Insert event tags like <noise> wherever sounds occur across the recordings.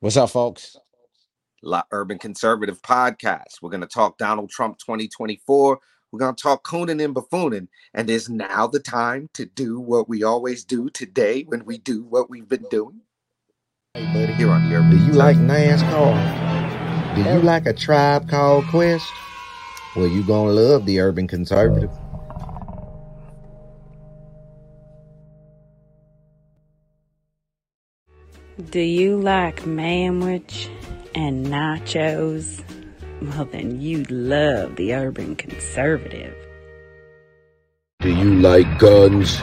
What's up, folks? La Urban Conservative Podcast. We're going to talk Donald Trump 2024. We're going to talk cooning and buffooning. And is now the time to do what we always do today when we do what we've been doing? Hey, buddy. Here on the Urban Do you like Conservative. NASCAR? Do you like a tribe called Quest? Well, you're gonna love the Urban Conservative. Do you like manwich and nachos? Well, then you'd love the Urban Conservative. Do you like guns?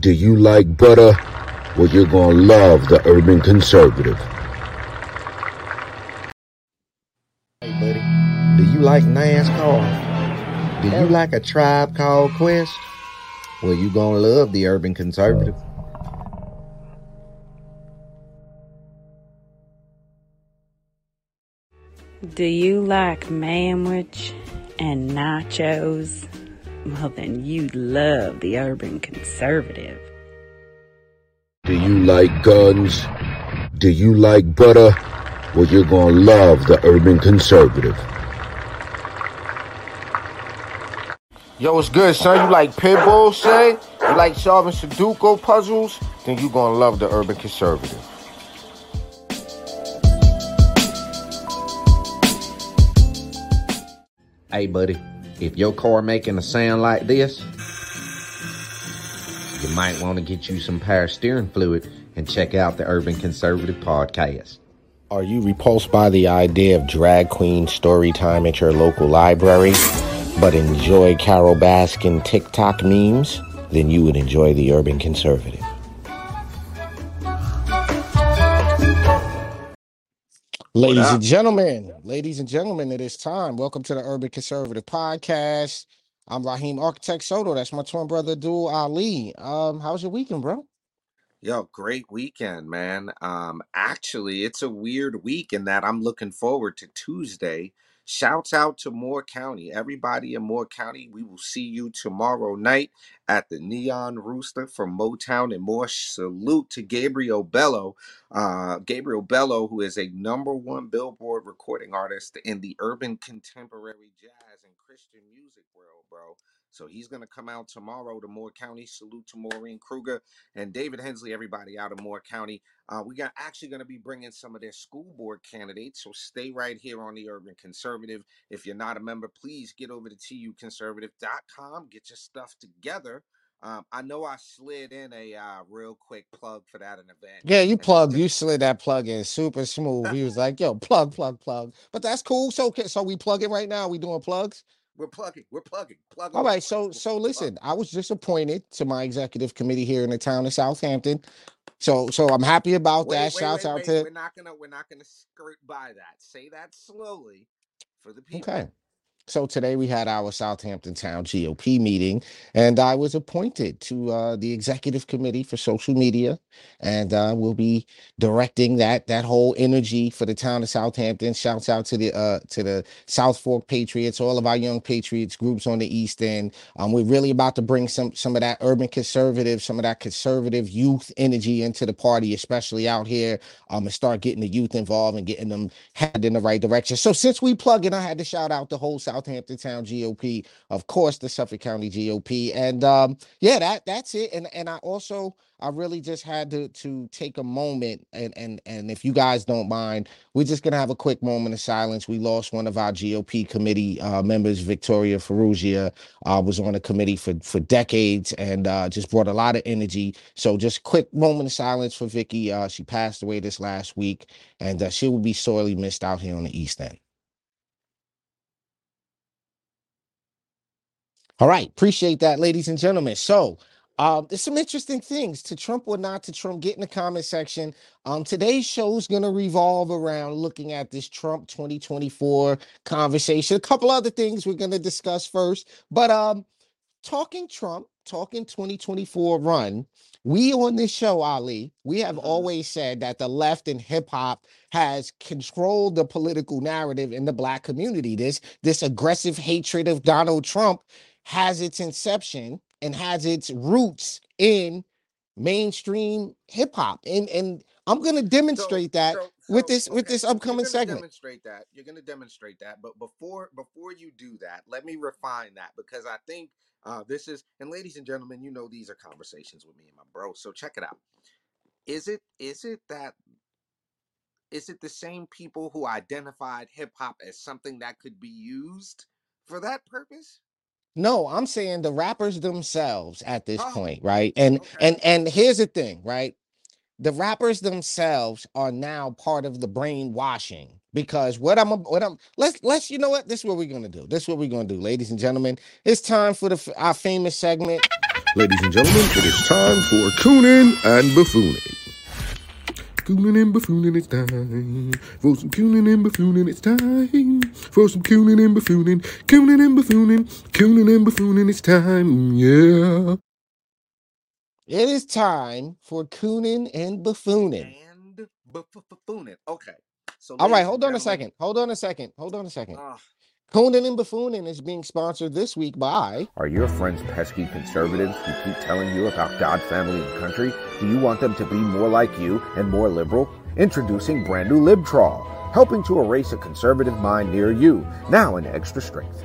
Do you like butter? Well, you're gonna love the Urban Conservative. Hey, buddy. Do you like NASCAR? Do you like a tribe called Quest? Well, you're gonna love the Urban Conservative. Do you like manwich and nachos? Well, then you'd love the Urban Conservative. Do you like guns? Do you like butter? Well, you're gonna love the Urban Conservative. Yo, what's good, son? You like pit bulls, say? You like solving Sudoku puzzles? Then you're gonna love the Urban Conservative. Hey, buddy. If your car making a sound like this, you might want to get you some power steering fluid and check out the Urban Conservative podcast. Are you repulsed by the idea of drag queen story time at your local library, but enjoy Carole Baskin TikTok memes? Then you would enjoy the Urban Conservative. Ladies up? and gentlemen, ladies and gentlemen, it is time. Welcome to the Urban Conservative Podcast. I'm Raheem Architect Soto. That's my twin brother, Dual Ali. Um, how's your weekend, bro? Yo, great weekend, man. Um, actually, it's a weird week in that I'm looking forward to Tuesday. Shouts out to Moore County. Everybody in Moore County, we will see you tomorrow night at the Neon Rooster from Motown and more. Salute to Gabriel Bello. Uh, Gabriel Bello, who is a number one Billboard recording artist in the urban contemporary jazz and Christian music world, bro. So he's going to come out tomorrow to Moore County. Salute to Maureen Kruger and David Hensley, everybody out of Moore County. Uh, we got actually going to be bringing some of their school board candidates. So stay right here on the Urban Conservative. If you're not a member, please get over to tuconservative.com. Get your stuff together. Um, I know I slid in a uh, real quick plug for that an event. Yeah, you plugged, you slid that plug in super smooth. He was like, yo, plug, plug, plug. But that's cool. So so we plug it right now. We doing plugs? We're plugging. We're plugging. Plug All right, so so listen, I was just appointed to my executive committee here in the town of Southampton. So so I'm happy about Wait, that. wait, Shouts wait, out to We're not gonna we're not gonna skirt by that. Say that slowly for the people. Okay. So today we had our Southampton Town GOP meeting, and I was appointed to uh, the executive committee for social media, and uh, we'll be directing that that whole energy for the town of Southampton. Shouts out to the uh, to the South Fork Patriots, all of our young Patriots groups on the East End. Um, we're really about to bring some some of that urban conservative, some of that conservative youth energy into the party, especially out here. Um, and start getting the youth involved and getting them headed in the right direction. So since we plug in, I had to shout out the whole Southampton Town GOP, of course, the Suffolk County GOP, and um, yeah, that that's it. And and I also I really just had to to take a moment and and and if you guys don't mind, we're just gonna have a quick moment of silence. We lost one of our GOP committee uh, members, Victoria Ferrugia, uh, was on the committee for for decades and uh, just brought a lot of energy. So just quick moment of silence for Vicky. Uh, she passed away this last week, and uh, she will be sorely missed out here on the East End. All right, appreciate that, ladies and gentlemen. So, um, there's some interesting things to Trump or not to Trump. Get in the comment section. Um, today's show is going to revolve around looking at this Trump 2024 conversation. A couple other things we're going to discuss first, but um, talking Trump, talking 2024 run. We on this show, Ali, we have Mhm. always said that the left and hip hop has controlled the political narrative in the black community. This this aggressive hatred of Donald Trump has its inception and has its roots in mainstream hip hop. And and I'm gonna So demonstrate that so with So, this with okay, this you're upcoming segment. demonstrate that. You're gonna demonstrate that. But before before you do that, let me refine that because I think uh, this is and ladies and gentlemen, you know these are conversations with me and my bro. So check it out. Is it is it that is it the same people who identified hip hop as something that could be used for that purpose? No, I'm saying the rappers themselves at this Oh, point, right? And okay. and and here's the thing, right? The rappers themselves are now part of the brainwashing because what I'm what I'm let's let's you know what this is what we're gonna do. This is what we're gonna do, ladies and gentlemen. It's time for the f- our famous segment. Ladies and gentlemen, it is time for cooning and buffooning. Cooning and buffooning, it's time. For some cooning and buffooning, it's time. For some cooning and buffooning, cooning and buffooning, cooning and buffooning, it's time. Yeah. It is time for cooning and buffooning. and buffooning. Okay. So All right, hold on a second. Hold on a second. Hold on a second. uh, Cooning and buffooning is being sponsored this week by Are your friends pesky conservatives who keep telling you about God, family, and country? Do you want them to be more like you and more liberal? Introducing brand new LibTrawl, helping to erase a conservative mind near you, now in extra strength.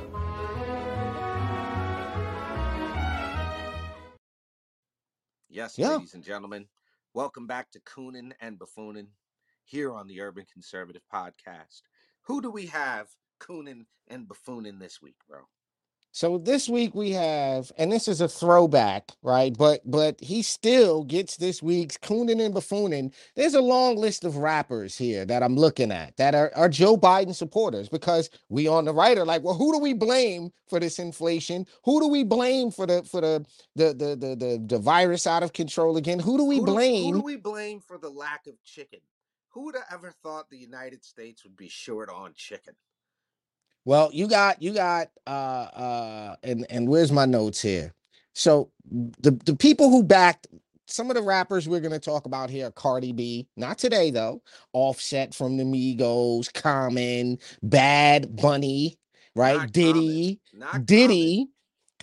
Yes, Yeah. ladies and gentlemen, welcome back to Coonin and Buffoonin here on the Urban Conservative Podcast. Who do we have Coonin and buffooning this week, bro? So this week we have, and this is a throwback, right? But but he still gets this week's cooning and buffooning. There's a long list of rappers here that I'm looking at that are, are Joe Biden supporters because we on the right are like, well, who do we blame for this inflation? Who do we blame for the for the the the the the, the virus out of control again? Who do we who do, blame? Who do we blame for the lack of chicken? Who would have ever thought the United States would be short on chicken? Well, you got you got uh uh and and where's my notes here? So the the people who backed some of the rappers we're gonna talk about here, are Cardi B, not today though. Offset from the Migos, Common, Bad Bunny, right? Not Diddy. Not Common. Diddy.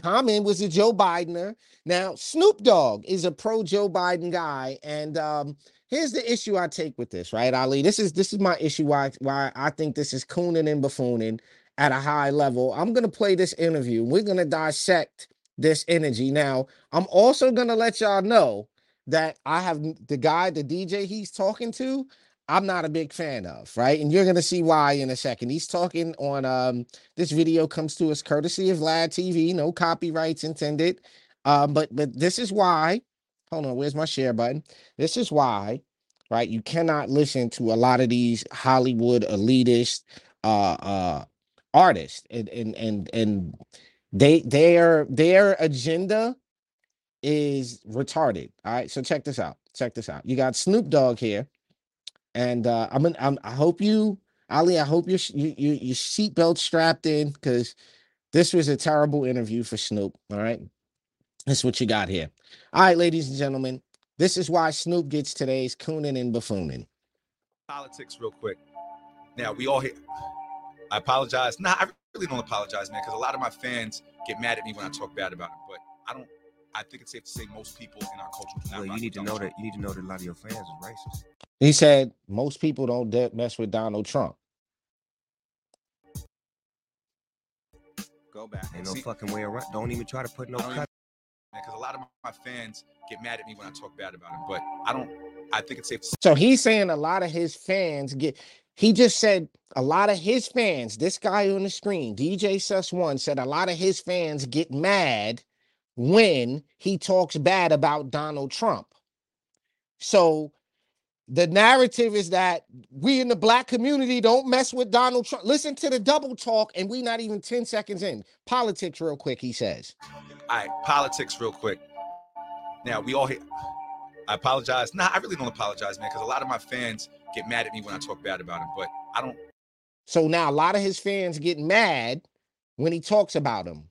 Common was a Joe Bidener. Now Snoop Dogg is a pro Joe Biden guy, and um, here's the issue I take with this, right, Ali? This is this is my issue why why I think this is cooning and buffooning at a high level. I'm gonna play this interview. We're gonna dissect this energy. Now, I'm also gonna let y'all know that I have the guy, the DJ he's talking to. I'm not a big fan of, right? And you're gonna see why in a second. He's talking on um this video comes to us courtesy of Vlad TV, no copyrights intended. Um, but but this is why. Hold on, where's my share button? This is why, right? You cannot listen to a lot of these Hollywood elitist uh uh artists and and and and they their their agenda is retarded. All right, so check this out. Check this out. You got Snoop Dogg here, and uh, I'm, in, I'm I hope you, Ali. I hope your you, you your seatbelt strapped in because this was a terrible interview for Snoop. All right, that's what you got here. All right, ladies and gentlemen, this is why Snoop gets today's cooning and buffooning. politics real quick. Now we all hear. I apologize. Nah, I really don't apologize, man, because a lot of my fans get mad at me when I talk bad about it. But I don't. I think it's safe to say most people in our culture do not. Well, you need to know Donald that you need to know that a lot of your fans are racist. He said most people don't de- mess with Donald Trump. Go back. Ain't no See- fucking way around. Don't even try to put no I cut. because a lot of my fans get mad at me when I talk bad about it. But I don't. I think it's safe to So he's saying a lot of his fans get. He just said a lot of his fans. This guy on the screen, DJ Suss One, said a lot of his fans get mad when he talks bad about Donald Trump. So the narrative is that we in the black community don't mess with Donald Trump. Listen to the double talk, and we not even 10 seconds in. Politics, real quick, he says. All right, politics real quick. Now we all hear. I apologize. Nah, I really don't apologize, man, because a lot of my fans get mad at me when I talk bad about him, But I don't. So now a lot of his fans get mad when he talks about him.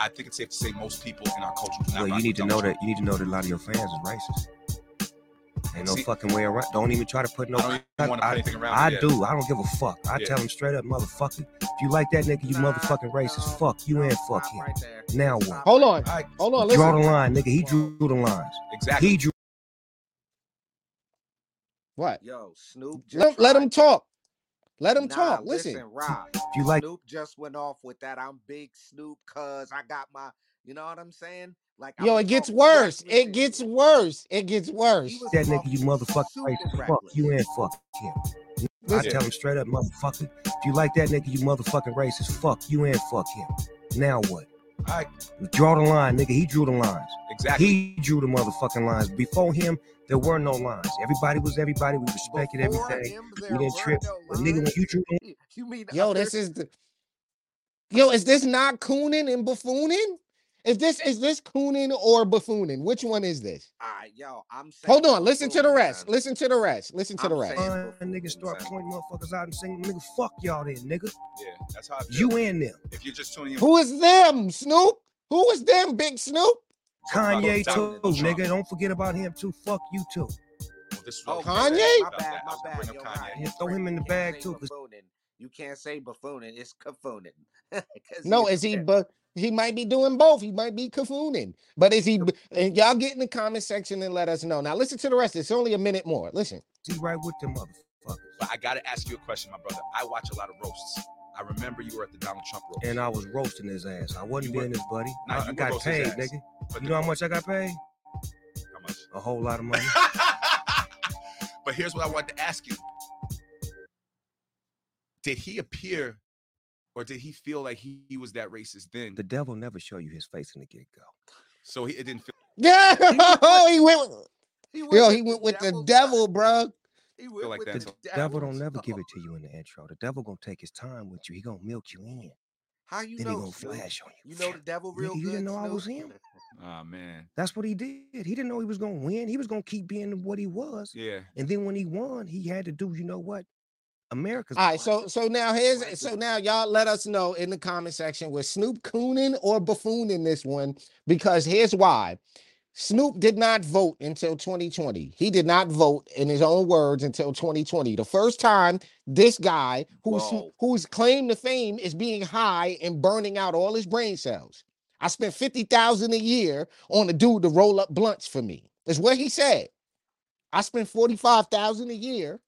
I think it's safe to say most people in our culture. Well, you need to know that you need to know that a lot of your fans is racist. Ain't no See- fucking way around. Don't even try to put no. I don't even put I, around I do. I don't give a fuck. I Yeah. tell them straight up, motherfucker. If you like that nigga, you motherfucking racist. Fuck you and fuck him. right. Now what? Stop Hold on. there. All right, Hold on, Draw the line, nigga. He drew the lines. exactly. He drew. What? Yo, Snoop just Let, let him talk. Let him Nah, talk. listen, Listen. Rob. If you like Snoop just went off with that. I'm big Snoop, cuz I got my. You know what I'm saying? Like I Yo, it gets worse. It and gets worse. It gets worse. that nigga, you talking motherfucking racist. Fuck you and fuck him. I tell him straight up, motherfucker. If you like that nigga, you motherfucking racist. Fuck you and fuck him. Now what? All right, Draw the line, nigga. He drew the lines. exactly. He drew the motherfucking lines. Before him, there were no lines. Everybody was everybody. We respected Before everything. him, We didn't trip. no But nigga, when you drew the You mean Yo, under? this is the Yo, is this not cooning and buffooning? Is this is this cooning or buffooning? Which one is this? Alright, yo, I'm saying. Hold on, listen to the rest. man. Listen to the rest. Listen to I'm the rest. saying line, niggas start son. pointing motherfuckers out and saying, nigga, fuck y'all then, nigga. Yeah, that's how I feel. You and them. if you're just tuning in, Who is them, Snoop? Who is them, Big Snoop? Kanye Donald too, Trump. nigga. Don't forget about him too. Fuck you too. Well, this Oh, Kanye? My about bad, my was bad. Yo, Kanye. Yeah, throw him in the bag too. too, 'cause- buffooning. You can't say buffooning. It's caffooning. <laughs> 'Cause No, he's is he there. but he might be doing both. He might be caffooning. But is he and y'all get in the comment section and let us know. Now listen to the rest. It's only a minute more. Listen. He right with the motherfuckers. But I gotta ask you a question, my brother. I watch a lot of roasts. I remember you were at the Donald Trump roast. And I was roasting his ass. I wasn't You were- being his buddy. Nah, I, you I got paid, nigga. But You know how much I got paid? How much? A whole lot of money. <laughs> but here's what I wanted to ask you. Did he appear or did he feel like he, he was that racist then? The devil never show you his face in the get go. so he, it didn't feel <laughs> Yeah, he went with, He yo, with he went with the devil, bro. He went like with that, the Devil don't never give it to you in the intro. The devil gonna take his time with you. He gonna milk you in. How you then he know? gonna flash on you. You know the devil real Nigga, you good. didn't know I was Snoop? him? Oh man. That's what he did. He didn't know he was gonna win. He was gonna keep being what he was. Yeah. And then when he won, he had to do, you know what? America's All right, so so now here's so now y'all let us know in the comment section was Snoop cooning or buffooning this one because here's why. Snoop did not vote until 2020. He did not vote in his own words until 2020. The first time this guy who's Whoa. whose claim to fame is being high and burning out all his brain cells. I spent 50,000 a year on a dude to roll up blunts for me. Is what he said. I spent 45,000 a year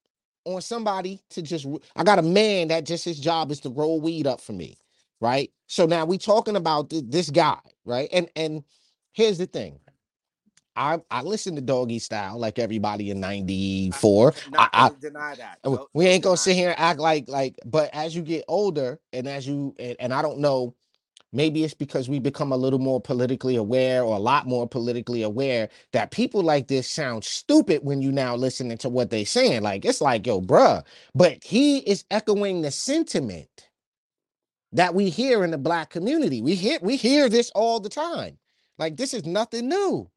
on somebody to just I got a man that just his job is to roll weed up for me, right? So now we talking about th- this guy, right? And and here's the thing. I I listen to Doggystyle like everybody in 94. Not I, I deny that. Don't- we ain't gonna sit here and act like like but as you get older and as you and, and i don't know maybe it's because we become a little more politically aware or a lot more politically aware that people like this sound stupid when you now listening to what they're saying. Like it's like yo bruh. But he is echoing the sentiment that we hear in the black community. We hear we hear this all the time. Like this is nothing new.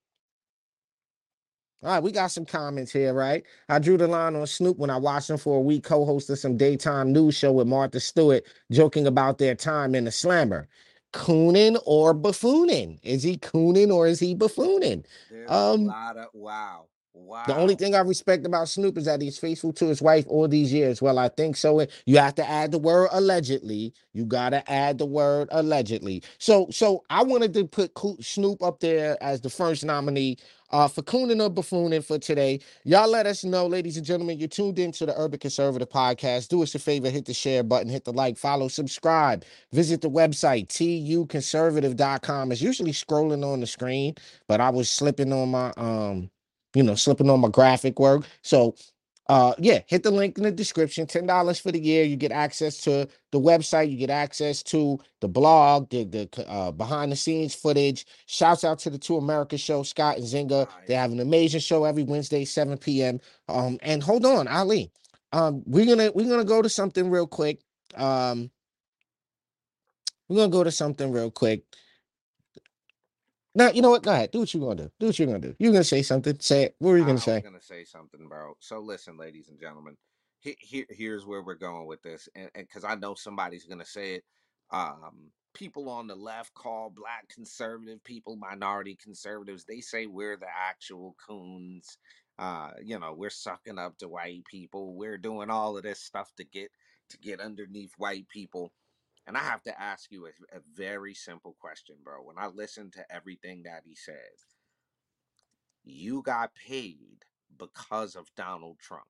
All right, we got some comments here, right? I drew the line on Snoop when I watched him for a week co-hosted some daytime news show with Martha Stewart, joking about their time in the slammer. Cooning or buffooning? Is he cooning or is he buffooning? There's Um, a lot of wow. Wow. The only thing I respect about Snoop is that he's faithful to his wife all these years. Well, I think so. You have to add the word allegedly. You gotta add the word allegedly. So, so I wanted to put Snoop up there as the first nominee uh, for cooning or buffooning for today. Y'all let us know, ladies and gentlemen. You're tuned into the Urban Conservative Podcast. Do us a favor, hit the share button, hit the like, follow, subscribe. Visit the website tuconservative.com. It's usually scrolling on the screen, but I was slipping on my um you know, slipping on my graphic work. So, uh, yeah, hit the link in the description. Ten dollars for the year. You get access to the website. You get access to the blog, the the uh, behind the scenes footage. Shouts out to the Two America show, Scott and Zinga. They have an amazing show every Wednesday, seven p.m. Um, and hold on, Ali. Um, we're gonna we're gonna go to something real quick. Um, we're gonna go to something real quick. Now, you know what? Go ahead. Do what you're gonna do. Do what you're gonna do. You're gonna say something. Say it. What were you gonna say? I'm gonna say something, bro. So listen, ladies and gentlemen. Here, here here's where we're going with this, and because I know somebody's gonna say it. Um, people on the left call black conservative people minority conservatives. They say we're the actual coons. Uh, you know, we're sucking up to white people. We're doing all of this stuff to get to get underneath white people. And I have to ask you a, a very simple question, bro. When I listen to everything that he said, you got paid because of Donald Trump.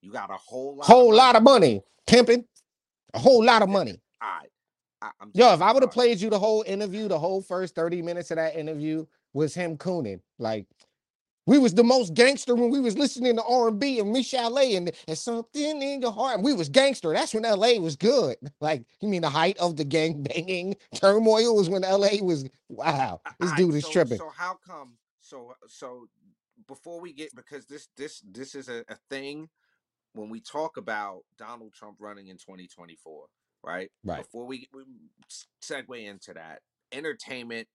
You got a whole lot. Whole of lot of money, pimping, a whole lot of money. All right. I, I'm Yo, if I would have played you the whole interview, the whole first 30 minutes of that interview was him cooning. Like, we was the most gangster when we was listening to R&B and Michel'le and and something in your heart. We was gangster. That's when LA was good. <laughs> Like, you mean the height of the gang <laughs> banging turmoil was when LA was wow. This Alright, dude is so, tripping. So how come? So so before we get because this this this is a, a thing when we talk about Donald Trump running in 2024, right? Right. Before we, we segue into that, entertainment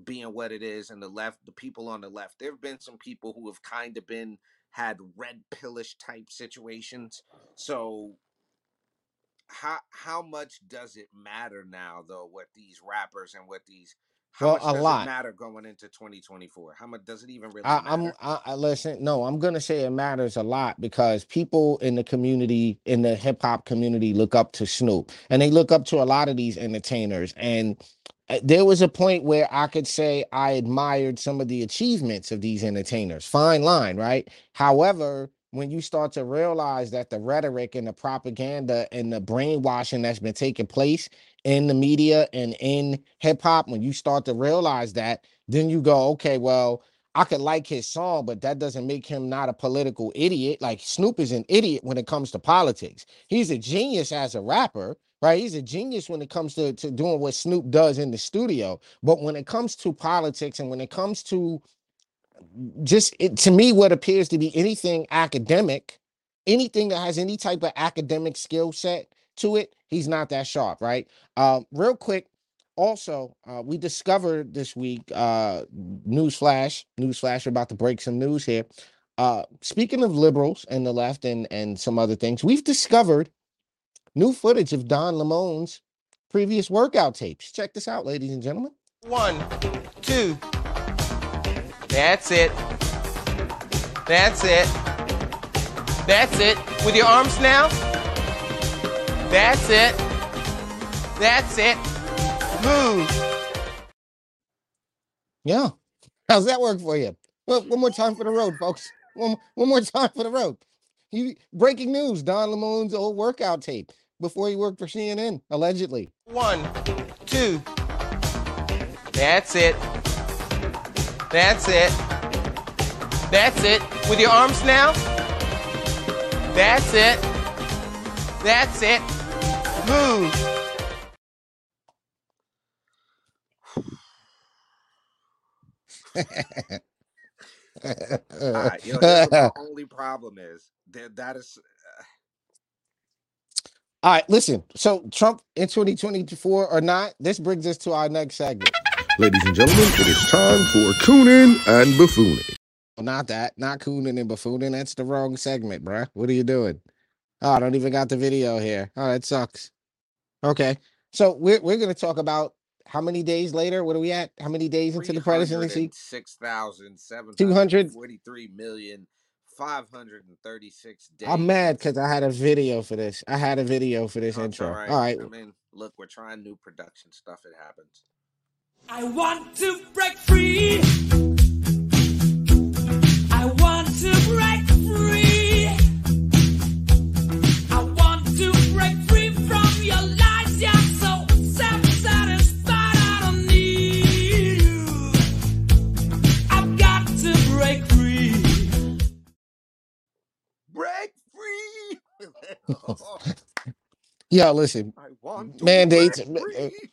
being what it is, and the left, the people on the left, there have been some people who have kind of been had red pillish type situations. So how how much does it matter now though what these rappers and what these how Well, much a does lot. matter going into 2024 how much does it even really I, matter I'm I, I listen. No, I'm gonna say it matters a lot because people in the community, in the hip hop community, look up to Snoop, and they look up to a lot of these entertainers. And Uh, there was a point where I could say I admired some of the achievements of these entertainers. Fine line, right? However, when you start to realize that the rhetoric and the propaganda and the brainwashing that's been taking place in the media and in hip hop, when you start to realize that, then you go, okay, well, I could like his song, but that doesn't make him not a political idiot. Like Snoop is an idiot when it comes to politics. He's a genius as a rapper, right? He's a genius when it comes to, to doing what Snoop does in the studio. But when it comes to politics and when it comes to just it, to me, what appears to be anything academic, anything that has any type of academic skill set to it, he's not that sharp, right? Um, real quick, also, uh, we discovered this week, uh, newsflash, newsflash, we're about to break some news here. Uh, speaking of liberals and the left and and some other things, we've discovered new footage of Don Lemon's previous workout tapes. Check this out, ladies and gentlemen. One, two. That's it. That's it. That's it. With your arms now. That's it. That's it. Move. Yeah. How's that work for you? Well, one more time for the road, folks. One, one more <laughs> time for the road. You breaking news: Don Lemon's old workout tape before he worked for CNN, allegedly. One, two. That's it. That's it. That's it. With your arms now. That's it. That's it. Move. Right you know here's what my <laughs> only problem is that that is uh, All right, listen. So Trump in 2024 or not, this brings us to our next segment. Ladies and gentlemen, it is time for Coonin and Buffooning. Well, not that, not cooning and buffooning. That's the wrong segment, bruh. What are you doing? Oh, I don't even got the video here. Oh, that sucks. Okay. So we're we're gonna talk about how many days later? What are we at? How many days into the presidency? 6,743 million 536 days. I'm mad because I had a video for this. I had a video for this it's intro. all right. All right. I mean, look, we're trying new production stuff. It happens. I want to break free. I want to break <laughs> Yo, listen. I want to Mandates. break uh, free.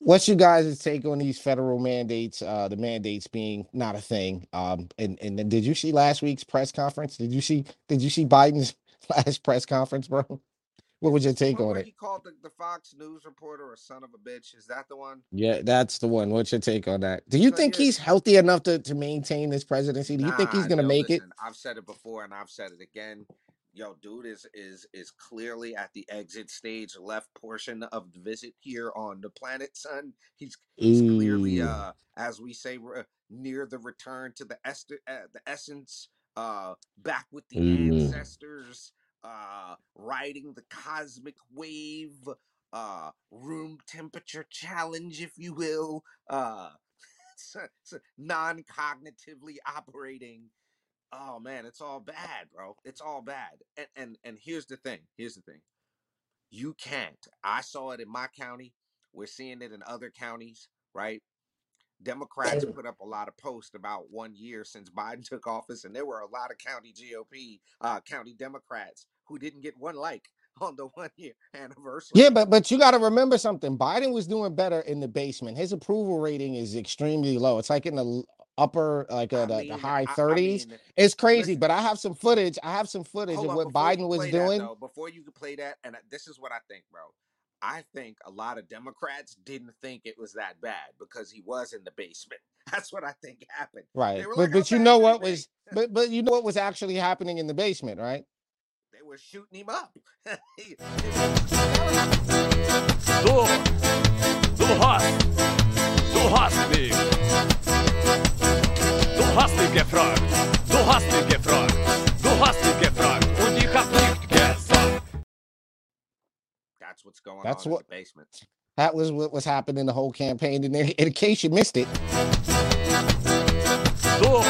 What's you guys' take on these federal mandates? Uh, the mandates being not a thing. Um, and and then did you see last week's press conference? Did you see? Did you see Biden's <laughs> last press conference, bro? What was your take One on where it? he called the, the Fox News reporter a son of a bitch. Is that the one? Yeah, that's the one. What's your take on that? Do you So, think yeah. he's healthy enough to, to maintain this presidency? Do you think he's gonna make it? listen, I've said it before and I've said it again. Yo, dude is is is clearly at the exit stage, left portion of the visit here on the planet, son. He's he's clearly, uh, as we say, re- near the return to the est- uh, the essence, uh, back with the Ooh. ancestors, uh, riding the cosmic wave, uh, room temperature challenge, if you will, uh, <laughs> non-cognitively operating Oh man, it's all bad, bro. It's all bad. And and and here's the thing. Here's the thing. You can't. I saw it in my county. We're seeing it in other counties, right? Democrats put up a lot of posts about one year since <laughs> Biden took office, and there were a lot of county GOP, uh, county Democrats who didn't get one like <laughs> on the one year anniversary. Yeah, but but you got to remember something. Biden was doing better in the basement. His approval rating is extremely low. It's like in the upper, like uh, I the, the mean, high I, I thirties. mean, It's crazy. listen. But I have some footage. I have some footage of on, what Biden was doing. that though, before you can play that, and this is what I think, bro. I think a lot of Democrats didn't think it was that bad because he was in the basement. <laughs> That's what I think happened. Right. They But like, but you know what was but but you know what was actually happening in the basement, right? They were shooting him up. Du, du hast, du hast mich. Du hast mich gefragt, du hast mich gefragt, du hast mich gefragt und ich hab nicht gesagt. That's what's going That's on what- in the basement. That was what was happening the whole campaign. And in, in case you missed it, Du,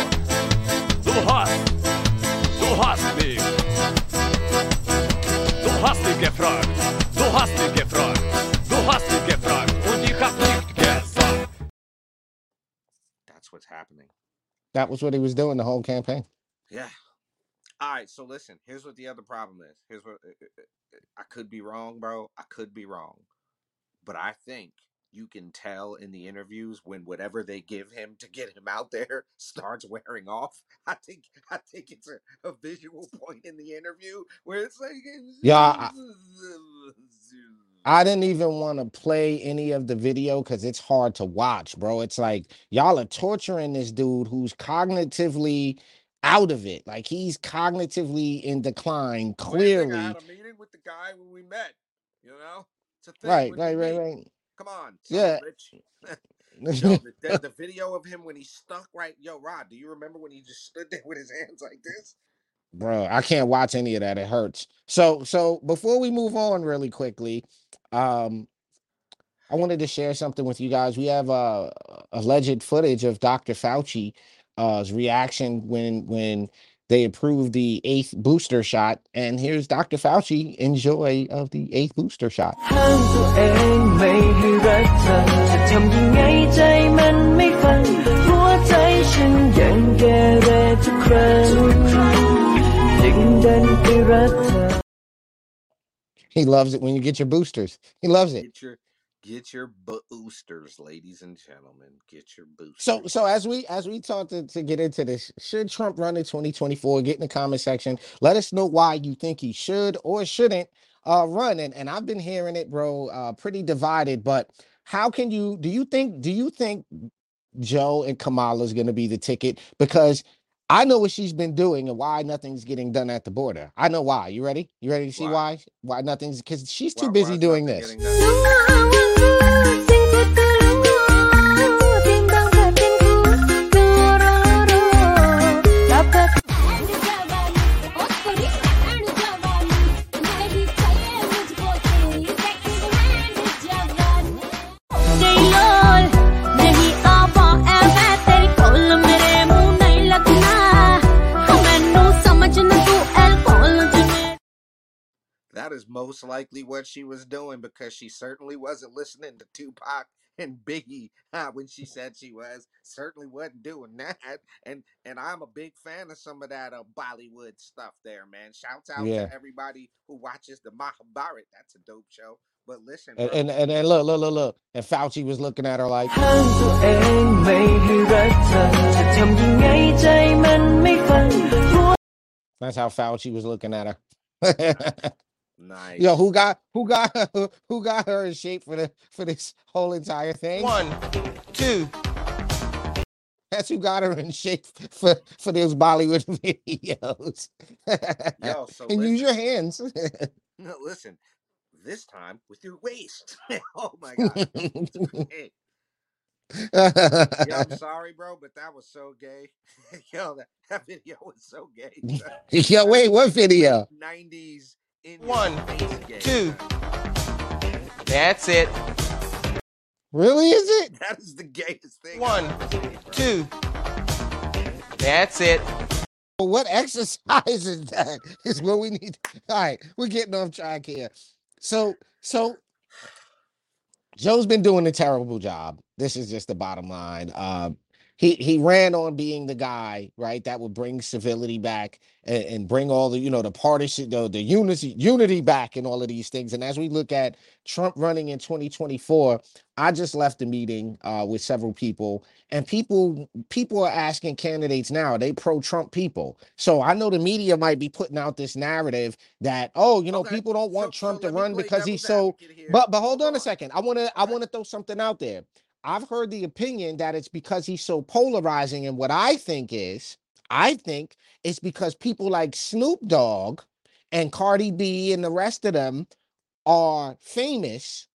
du hast, du hast mich. Du hast mich gefragt, du hast mich gefragt, du hast mich gefragt und ich hab nicht gesagt. That's what's happening. That was what he was doing the whole campaign. Yeah. All right. So listen. Here's what the other problem is. Here's what uh, uh, uh, I could be wrong, bro. I could be wrong, but I think you can tell in the interviews when whatever they give him to get him out there <laughs> starts wearing off. I think I think it's a, a visual point in the interview where it's like Yeah, I- <laughs> I didn't even want to play any of the video because it's hard to watch, bro. It's like y'all are torturing this dude who's cognitively out of it. Like he's cognitively in decline, What do you think? I clearly. had a meeting with the guy when we met. You know, it's a thing. Right, What right, right, mean? right. Come on, Yeah. <laughs> Yo, the, the, the video of him when he stuck right. Yo, Rod, do you remember when he just stood there with his hands like this? bro i can't watch any of that it hurts so so before we move on really quickly um i wanted to share something with you guys we have uh alleged footage of dr fauci uh reaction when when they approved the eighth booster shot and here's dr fauci enjoy of the eighth booster shot ห้ามตัวเองไม่ให้รักเธอ จะทำยังไงใจมันไม่ฟัง หัวใจฉันยังเกเรทุกครั้ง he loves it when you get your boosters he loves it Get your get your boosters, ladies and gentlemen. Get your boosters. So so as we as we talk to, to get into this, should Trump run in 2024? Get in the comment section. Let us know why you think he should or shouldn't uh run. And and I've been hearing it, bro, uh pretty divided. But how can you do you think do you think Joe and Kamala is gonna be the ticket? Because I know what she's been doing and why nothing's getting done at the border. I know why. You ready? You ready to see why? Why, nothing's because she's too busy doing this. that is most likely what she was doing because she certainly wasn't listening to Tupac and Biggie <laughs> ah, when she said she was. Certainly wasn't doing that. And and I'm a big fan of some of that uh, Bollywood stuff there, man. Shouts out yeah. to everybody who watches the Mahabharat. That's a dope show. But listen, and, and, and and look, look, look, look. And Fauci was looking at her like. That's how Fauci was looking at her. <laughs> nice. Yo, who got who got <laughs> who got her in shape for the for this whole entire thing? One, two. That's who got her in shape for for those Bollywood <laughs> videos. Yo, <laughs> so and use your hands. No, listen. This time with your waist. oh my god. Hey, Yo, I'm sorry, bro, but that was so gay. Yo, that, that video was so gay. Yo, wait, what video? 90s in One, two. That's it. Really? Is it? <laughs> That is the gayest thing. One, I've ever seen, bro. two. That's it. But what exercise is that? <laughs> Is what we need. <laughs> All right, we're getting off track here. So, so Joe's been doing a terrible job. This is just the bottom line. Um, he he ran on being the guy, right, that would bring civility back and, and bring all the you know the partition, the, the unity unity back, and all of these things. And as we look at Trump running in 2024, I just left the meeting uh, with several people, and people people are asking candidates now, are they pro Trump people? So I know the media might be putting out this narrative that oh, you know, people don't want Trump to run because he's so. But but hold on a second. I want to I want to throw something out there. I've heard the opinion that it's because he's so polarizing, and what I think is, I think it's because people like Snoop Dogg and Cardi B and the rest of them are famous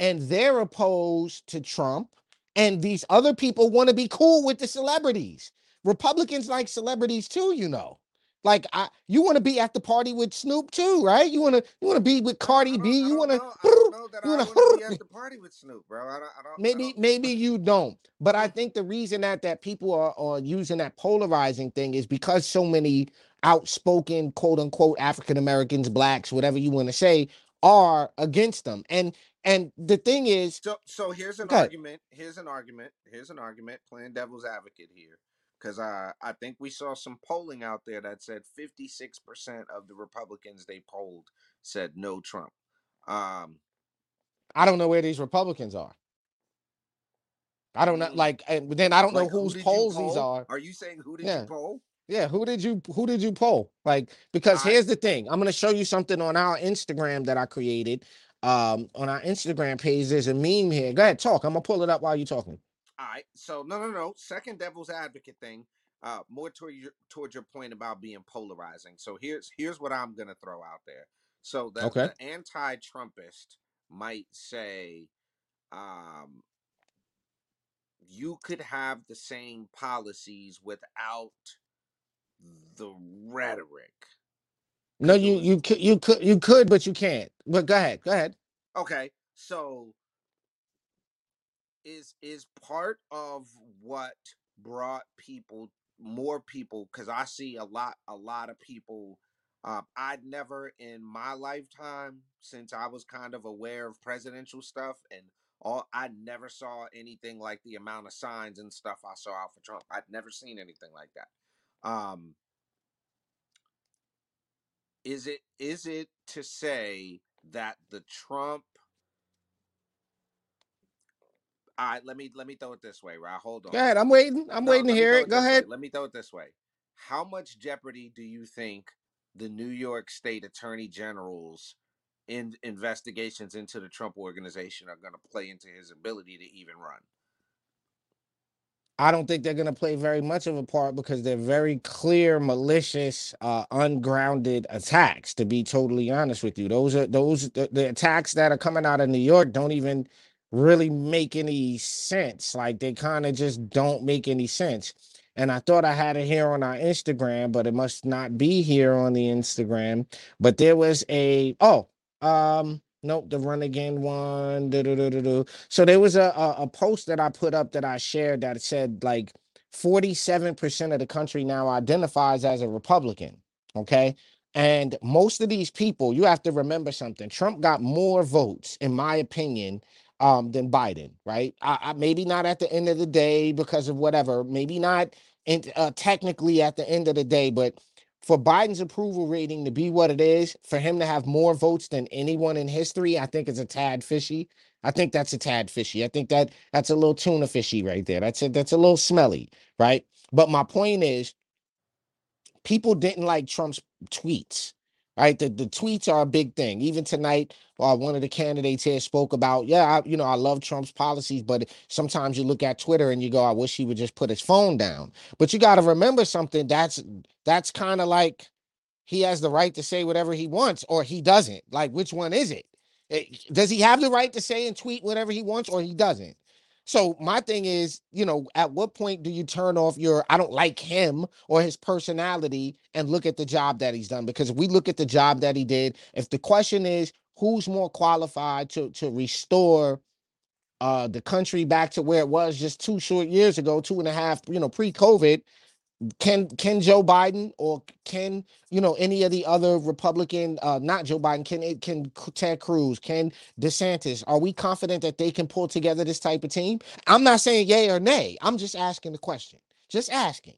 and they're opposed to Trump, and these other people want to be cool with the celebrities. Republicans like celebrities too, you know. Like I, you want to be at the party with Snoop too, right? You want to you want to be with Cardi B. You want <laughs> to you want to Be <laughs> at the party with Snoop, bro. I don't. I don't maybe maybe you don't but i mm. think the reason that that people are, are using that polarizing thing is because so many outspoken quote unquote african americans blacks whatever you want to say are against them and and the thing is So so here's an Okay. argument. Here's an argument. Here's an argument. Playing devil's advocate here, because I I think we saw some polling out there that said 56 percent of the Republicans they polled said no Trump. Um, i don't know where these republicans are i don't know like and then i don't know like who whose polls these are Are you saying who did Yeah. you poll? Yeah, who did you who did you poll? Like because here's the thing. I'm gonna show you something on our Instagram that I created. Um on our Instagram page, there's a meme here. Go ahead, talk. I'm gonna pull it up while you're talking. All right. So no, no, no. Second devil's advocate thing. Uh, more toward your towards your point about being polarizing. So here's here's what I'm gonna throw out there. So the, Okay. the anti-Trumpist might say, um, you could have the same policies without the rhetoric. No, you you could you could you could, but you can't. But go ahead, go ahead. Okay, so is is part of what brought people more people because I see a lot a lot of people um, I'd never in my lifetime since I was kind of aware of presidential stuff and all I never saw anything like the amount of signs and stuff I saw out for Trump. I'd never seen anything like that. Um is it is it to say that the Trump all right, let me let me throw it this way, right? Hold on. Go ahead. I'm waiting. I'm No, waiting to hear it. Go this way. ahead. Let me throw it this way. How much jeopardy do you think the New York State Attorney General's in investigations into the Trump organization are going to play into his ability to even run? I don't think they're going to play very much of a part because they're very clear, malicious, uh, ungrounded attacks. To be totally honest with you, those are those the, the attacks that are coming out of New York don't even really make any sense. Like they kind of just don't make any sense. And I thought I had it here on our Instagram, but it must not be here on the Instagram. But there was a oh um nope the run again one. So there was a, a a post that I put up that I shared that said like 47% of the country now identifies as a Republican. Okay. And most of these people, you have to remember something. Trump got more votes, in my opinion, um, than Biden, right? I, I, maybe not at the end of the day because of whatever, maybe not in, uh, technically at the end of the day, but for Biden's approval rating to be what it is, for him to have more votes than anyone in history, I think it's a tad fishy. I think that's a tad fishy. I think that that's a little tuna fishy right there. That's a, that's a little smelly, right? But my point is, people didn't like Trump's tweets. Right, the, the tweets are a big thing. Even tonight, uh, one of the candidates here spoke about, yeah, I, you know, I love Trump's policies, but sometimes you look at Twitter and you go, I wish he would just put his phone down. But you got to remember something. That's that's kind of like he has the right to say whatever he wants, or he doesn't. Like, which one is it? Eh, Does he have the right to say and tweet whatever he wants, or he doesn't? So my thing is, you know, at what point do you turn off your I don't like him or his personality and look at the job that he's done? Because if we look at the job that he did, if the question is who's more qualified to to restore uh the country back to where it was just two short years ago, two and a half, you know, pre-COVID, can can Joe Biden or can you know any of the other Republican, uh, not Joe Biden, can it can Ted Cruz, can DeSantis? Are we confident that they can pull together this type of team? I'm not saying yay or nay. I'm just asking the question. Just asking.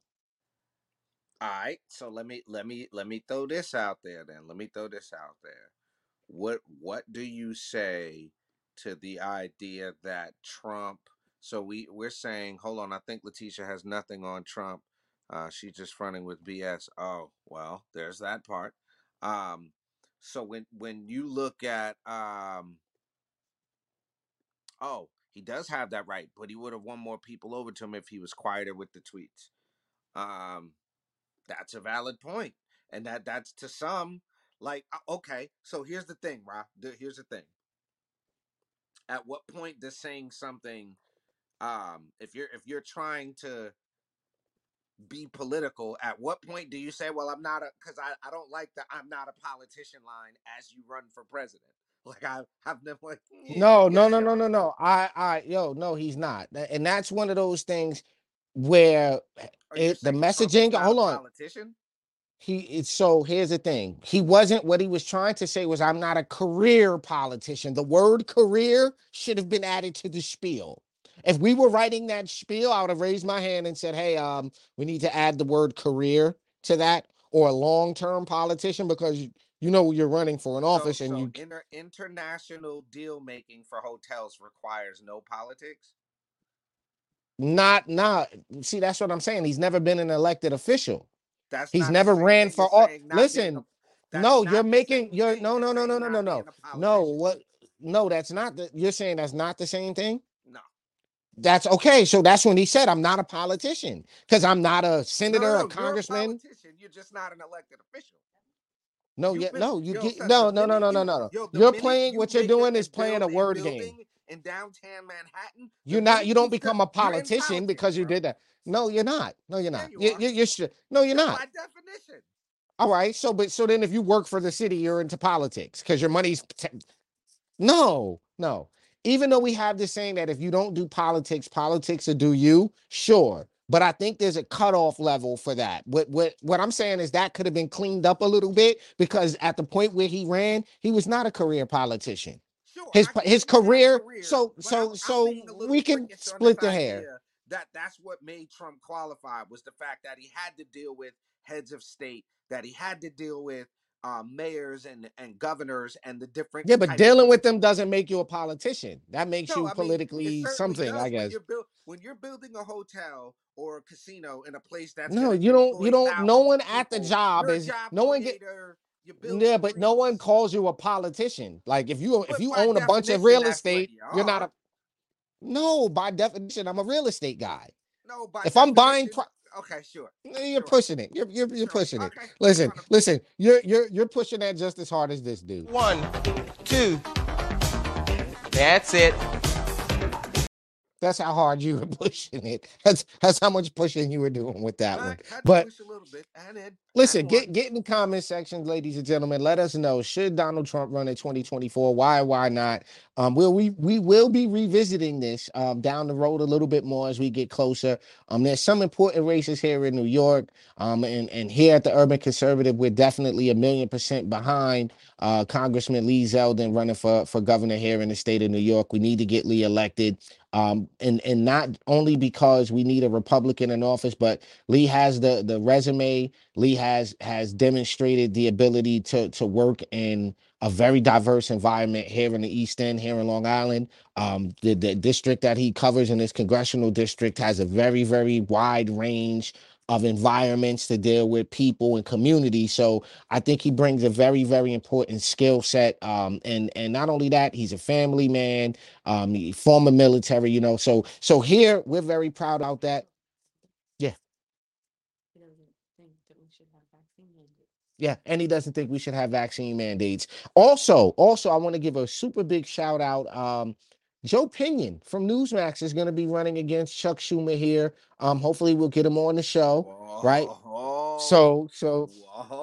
All right, so let me let me let me throw this out there then. Let me throw this out there. What what do you say to the idea that Trump so we we're saying hold on, I think Letitia has nothing on Trump. Uh she's just running with BS. Oh, well, there's that part. Um so when when you look at um oh, he does have that right, but he would have won more people over to him if he was quieter with the tweets. Um that's a valid point and that that's to some like uh, okay so here's the thing Ra. Here's the thing at what point does saying something um if you're if you're trying to be political at what point do you say well i'm not a because I, I don't like the i'm not a politician line as you run for president <laughs> like i i've never like "Eh, <laughs> No, no, no, no, no, <laughs> no. I, I, yo, no, he's not. And that's one of those things where are it, the is messaging. Hold on. politician He it's so here's the thing. He wasn't what he was trying to say was I'm not a career politician. The word career should have been added to the spiel. If we were writing that spiel, I would have raised my hand and said, "Hey, um, we need to add the word career to that or a long-term politician because you, you know you're running for an so office and so you inter, international deal making for hotels requires no politics not not see that's what I'm saying. He's never been an elected official. That's He's never ran for as all saying a listen. No, you're making you're no no no no no no no no what no that's not the you're saying that's not the same thing. That's okay so that's when he said i'm not a politician because i'm not a No, no, senator a no. You're a congressman politician. You're just not an elected official. no you've yeah, been, no, you yo, get, no, no, no, no, no, no, no. Yo, you're playing you what you're doing is playing a word game in downtown Manhattan, you're not you don't become a politician because you bro. did that no you're not no you're Yeah, not you you, you, no you're Yeah, not by definition. all right so but so then if you work for the city you're into politics because your money's t- No, no. Even though we have this saying that if you don't do politics, politics will do you, sure. But I think there's a cutoff level for that. What what what I'm saying is that could have been cleaned up a little bit because at the point where he ran, he was not a career politician. Sure, His I pa- get his he's not a career, career, so I'm so I'm so little we can prickish on this split the hair. that that's what made Trump qualified was the fact that he had to deal with heads of state, that he had to deal with um, mayors and and governors and the different Yeah, but types of dealing with them doesn't make you a politician. That makes no, you I politically certainly something, I does when guess. you're build when you're building a hotel or a casino in a place that's No, you don't. You don't. No one at the job is. job No one get. Yeah, but no one calls you a politician. Like if you if you own a bunch of real estate, you you're not a. No, by definition, I'm a real estate guy. No, by If I'm buying, pro- Okay, sure, you're sure, pushing it. You're you're, you're sure. pushing it. Okay, I'm Listen, trying listen. You're you're you're pushing that just as hard as this dude. One, two. That's it. That's how hard you were <laughs> pushing it. That's that's how much pushing you were doing with that I one. had to But push a little bit, and it Listen, and get get in the comment section, ladies and gentlemen. Let us know should Donald Trump run in 2024? Why, why not? Um, will we we will be revisiting this um down the road a little bit more as we get closer. Um, there's some important races here in New York. Um, and and here at the Urban Conservative, we're definitely a million percent behind uh Congressman Lee Zeldin running for for governor here in the state of New York. We need to get Lee elected. Um, and and not only because we need a Republican in office, but Lee has the the resume Lee has has demonstrated the ability to to work in a very diverse environment here in the East End, here in Long Island. Um, the, the district that he covers in his congressional district has a very, very wide range of environments to deal with people and community. So I think he brings a very, very important skill set. Um, and and not only that, he's a family man, um, former military, you know. So so here we're very proud about that. Yeah. Yeah, and he doesn't think we should have vaccine mandates. Also, also, I want to give a super big shout out. Um, Joe Pinion from Newsmax is going to be running against Chuck Schumer here. Um, hopefully, we'll get him on the show. Right? So so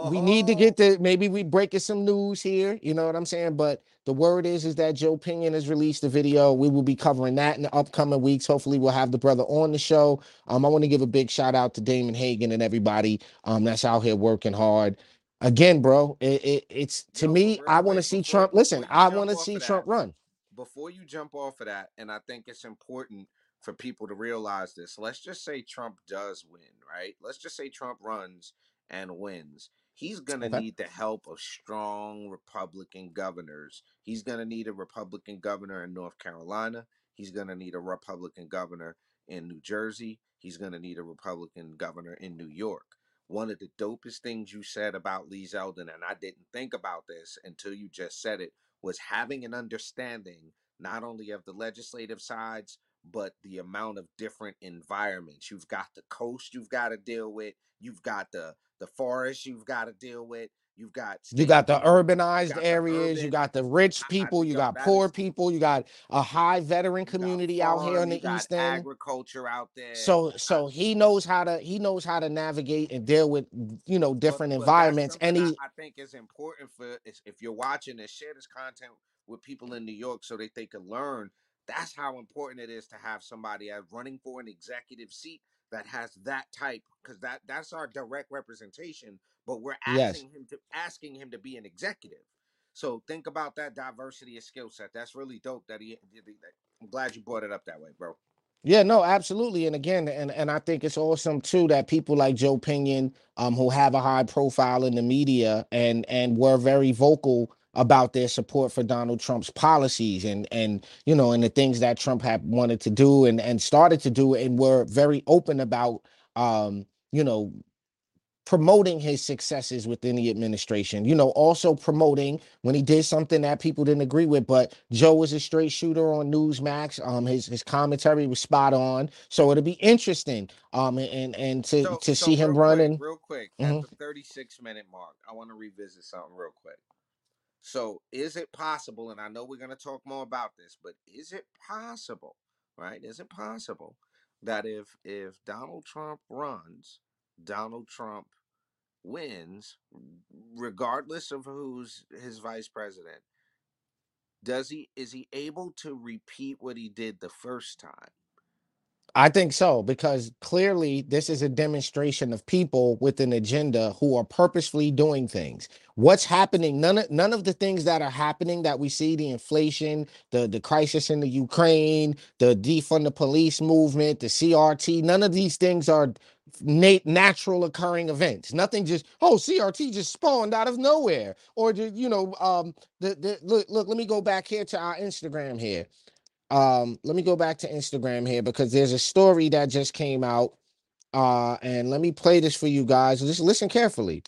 we need to get the maybe we breaking some news here. You know what I'm saying? But the word is is that Joe Pinion has released a video. We will be covering that in the upcoming weeks. Hopefully, we'll have the brother on the show. Um, I want to give a big shout out to Damon Hagan and everybody um that's out here working hard. Again, bro, it, it it's to Yo, me. real I want to quick, see before Trump. Listen, before you I jump want to off see of Trump that, run. before you jump off of that, and I think it's important for people to realize this. Let's just say Trump does win, right? Let's just say Trump runs and wins. He's going to Okay. need the help of strong Republican governors. He's going to need a Republican governor in North Carolina. He's going to need a Republican governor in New Jersey. He's going to need a Republican governor in New York. One of the dopest things you said about Lee Zeldin, and I didn't think about this until you just said it, was having an understanding not only of the legislative sides, but the amount of different environments. You've got the coast you've got to deal with, you've got the the forest you've got to deal with, you've got You got the urbanized got the areas, you urban. got the rich people, you yo, got poor people, you got a high veteran you community out here in the east end. agriculture out there. So so he knows how to he knows how to navigate and deal with you know different but that's environments and he I, I think is important for is if you're watching this, share this content with people in New York so that they can learn. That's how important it is to have somebody running for an executive seat that has that type because that that's our direct representation. But we're yes. asking him to asking him to be an executive. So think about that diversity of skill set. That's really dope. That he. I'm glad you brought it up that way, bro. Yeah, no, absolutely. And again, and and I think it's awesome too that people like Joe Pinion, um, who have a high profile in the media and and were very vocal about their support for Donald Trump's policies and and you know and the things that Trump had wanted to do and and started to do and were very open about um, you know, promoting his successes within the administration, you know, also promoting when he did something that people didn't agree with. But Joe was a straight shooter on Newsmax. Um, his his commentary was spot on. So it'll be interesting. Um, and and to So to so see him running. real quick, Mhm. at the 36 minute mark, I want to revisit something real quick. So is it possible, and I know we're gonna talk more about this, but is it possible, right? Is it possible that if if Donald Trump runs, Donald Trump wins, regardless of who's his vice president, does he is he able to repeat what he did the first time? I think so because clearly this is a demonstration of people with an agenda who are purposefully doing things. What's happening? None of none of the things that are happening that we see the inflation, the the crisis in the Ukraine, the defund the police movement, the CRT. None of these things are nat- natural occurring events. Nothing just oh CRT just spawned out of nowhere or you know um the the look look. Let me go back here to our Instagram here um let me go back to instagram here because there's a story that just came out uh and let me play this for you guys just listen carefully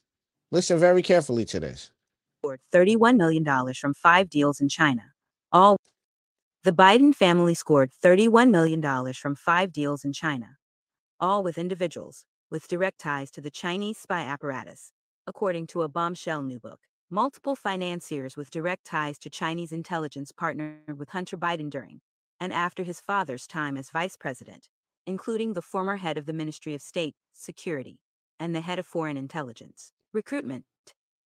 listen very carefully to this scored $31 million from five deals in China. All the Biden family scored $31 million from five deals in China, all with individuals with direct ties to the Chinese spy apparatus, according to a bombshell new book. Multiple financiers with direct ties to Chinese intelligence partnered with Hunter Biden during and after his father's time as vice president, including the former head of the Ministry of State Security and the head of Foreign Intelligence, Recruitment,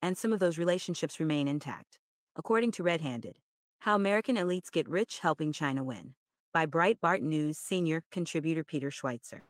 and some of those relationships remain intact. According to Red Handed, How American Elites Get Rich Helping China Win, by Breitbart News senior contributor Peter Schweizer.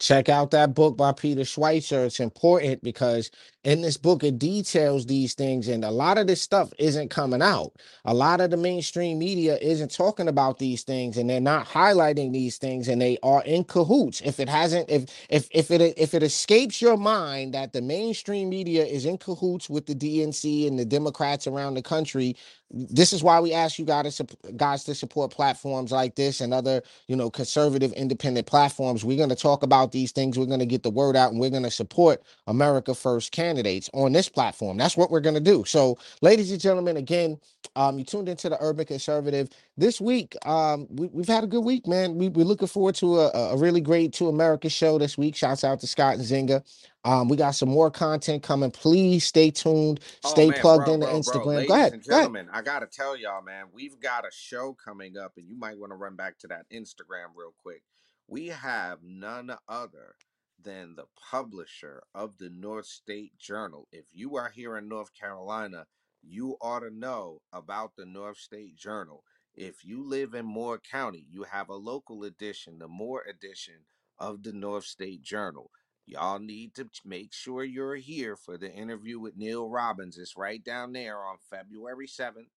Check out that book by peter schweizer. It's important because in this book it details these things and a lot of this stuff isn't coming out. A lot of the mainstream media isn't talking about these things and they're not highlighting these things and they are in cahoots. If it hasn't if if if it if it escapes your mind that the mainstream media is in cahoots with the dnc and the democrats around the country this is why we ask you guys to, guys to support platforms like this and other you know conservative independent platforms. We're going to talk about these things. We're going to get the word out and we're going to support america first candidates on this platform. That's what we're going to do. So ladies and gentlemen again um you tuned into the urban conservative. This week um we, we've had a good week man. We, we're looking forward to a, a really great to america show this week. Shouts out to scott and zinga um we got some more content coming please stay tuned Oh stay man, plugged bro, into bro, bro. instagram go Ladies ahead and go ahead gentlemen, I gotta tell y'all, man, we've got a show coming up, and you might want to run back to that Instagram real quick. We have none other than the publisher of the North State Journal. If you are here in North Carolina, you ought to know about the North State Journal. If you live in Moore County, you have a local edition, the Moore edition of the North State Journal. Y'all need to make sure you're here for the interview with Neal Robbins. It's right down there on February 7th.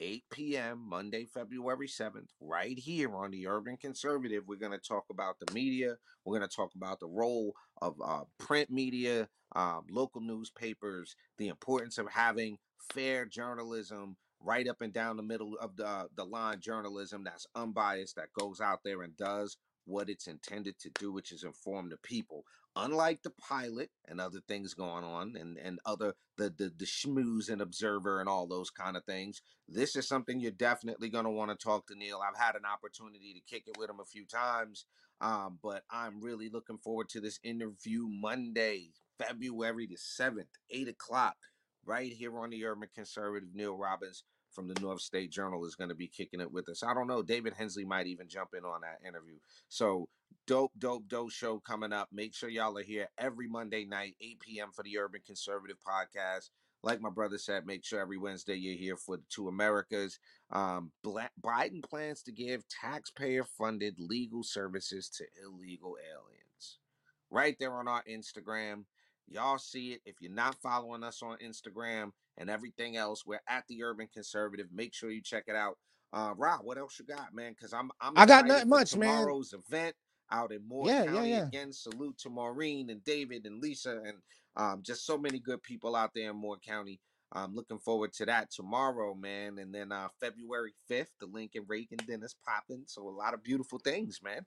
8 p.m. Monday, February 7th, right here on the Urban Conservative. We're going to talk about the media. We're going to talk about the role of uh, print media, um, local newspapers, the importance of having fair journalism, right up and down the middle of the, the line journalism that's unbiased, that goes out there and does what it's intended to do, which is inform the people. Unlike the pilot and other things going on, and and other the the the schmooze and observer and all those kind of things, this is something you're definitely going to want to talk to Neal. I've had an opportunity to kick it with him a few times, um, but I'm really looking forward to this interview Monday, February the seventh, eight o'clock, right here on the Urban Conservative. Neal Robbins from the North State Journal is going to be kicking it with us. I don't know. David Hensley might even jump in on that interview. So dope, dope, dope show coming up. Make sure y'all are here every Monday night, 8 p.m. for the Urban Conservative Podcast. Like my brother said, make sure every Wednesday you're here for the two Americas. Um, Bla- Biden plans to give taxpayer funded legal services to illegal aliens. Right there on our Instagram. Y'all see it. If you're not following us on Instagram and everything else, we're at the Urban Conservative. Make sure you check it out. Uh, Rob, what else you got, man? Because I'm I'm I got nothing much, man. tomorrow's event out in Moore Yeah, yeah, County. yeah. Again, salute to Maureen and David and Lisa and um, just so many good people out there in Moore County. I'm looking forward to that tomorrow, man. And then uh, February 5th, the Lincoln Reagan dinner's popping. So a lot of beautiful things, man.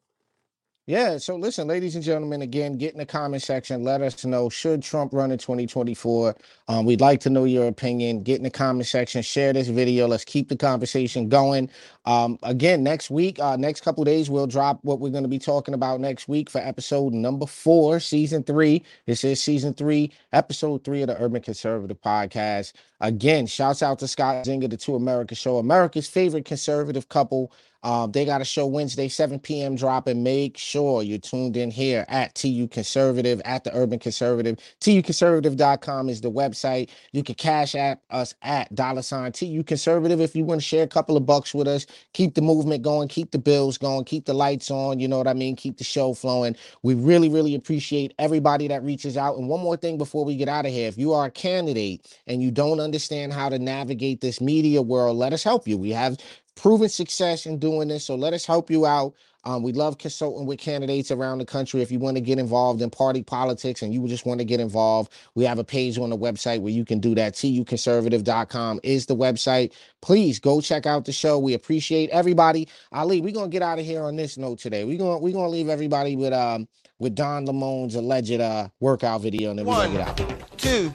Yeah, so listen, ladies and gentlemen, again, get in the comment section. Let us know should Trump run in 2024. Um, we'd like to know your opinion. Get in the comment section, share this video. Let's keep the conversation going. Um, again, next week, uh, next couple days, we'll drop what we're going to be talking about next week for episode number four, season three. This is season three, episode three of the Urban Conservative Podcast. Again, shouts out to Scott Zinger, the Two America Show, America's favorite conservative couple. Um, they got a show Wednesday, 7 p.m. drop, and Make sure you're tuned in here at TU Conservative, at the Urban Conservative. TUConservative.com is the website. You can cash app us at dollar sign TU Conservative if you want to share a couple of bucks with us. Keep the movement going, keep the bills going, keep the lights on. You know what I mean? Keep the show flowing. We really, really appreciate everybody that reaches out. And one more thing before we get out of here if you are a candidate and you don't understand how to navigate this media world, let us help you. We have proven success in doing this. So let us help you out. Um, we love consulting with candidates around the country. If you want to get involved in party politics and you just want to get involved, we have a page on the website where you can do that. TUconservative.com is the website. Please go check out the show. We appreciate everybody. Ali, we're gonna get out of here on this note today. We're gonna we're gonna leave everybody with um with Don Lemon's alleged uh workout video, and then we're gonna get out. Two.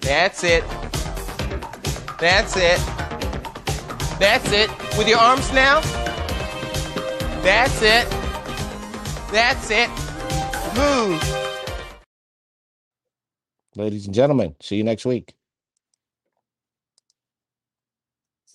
That's it. That's it. That's it. With your arms now. That's it. That's it. Move. Ladies and gentlemen, see you next week.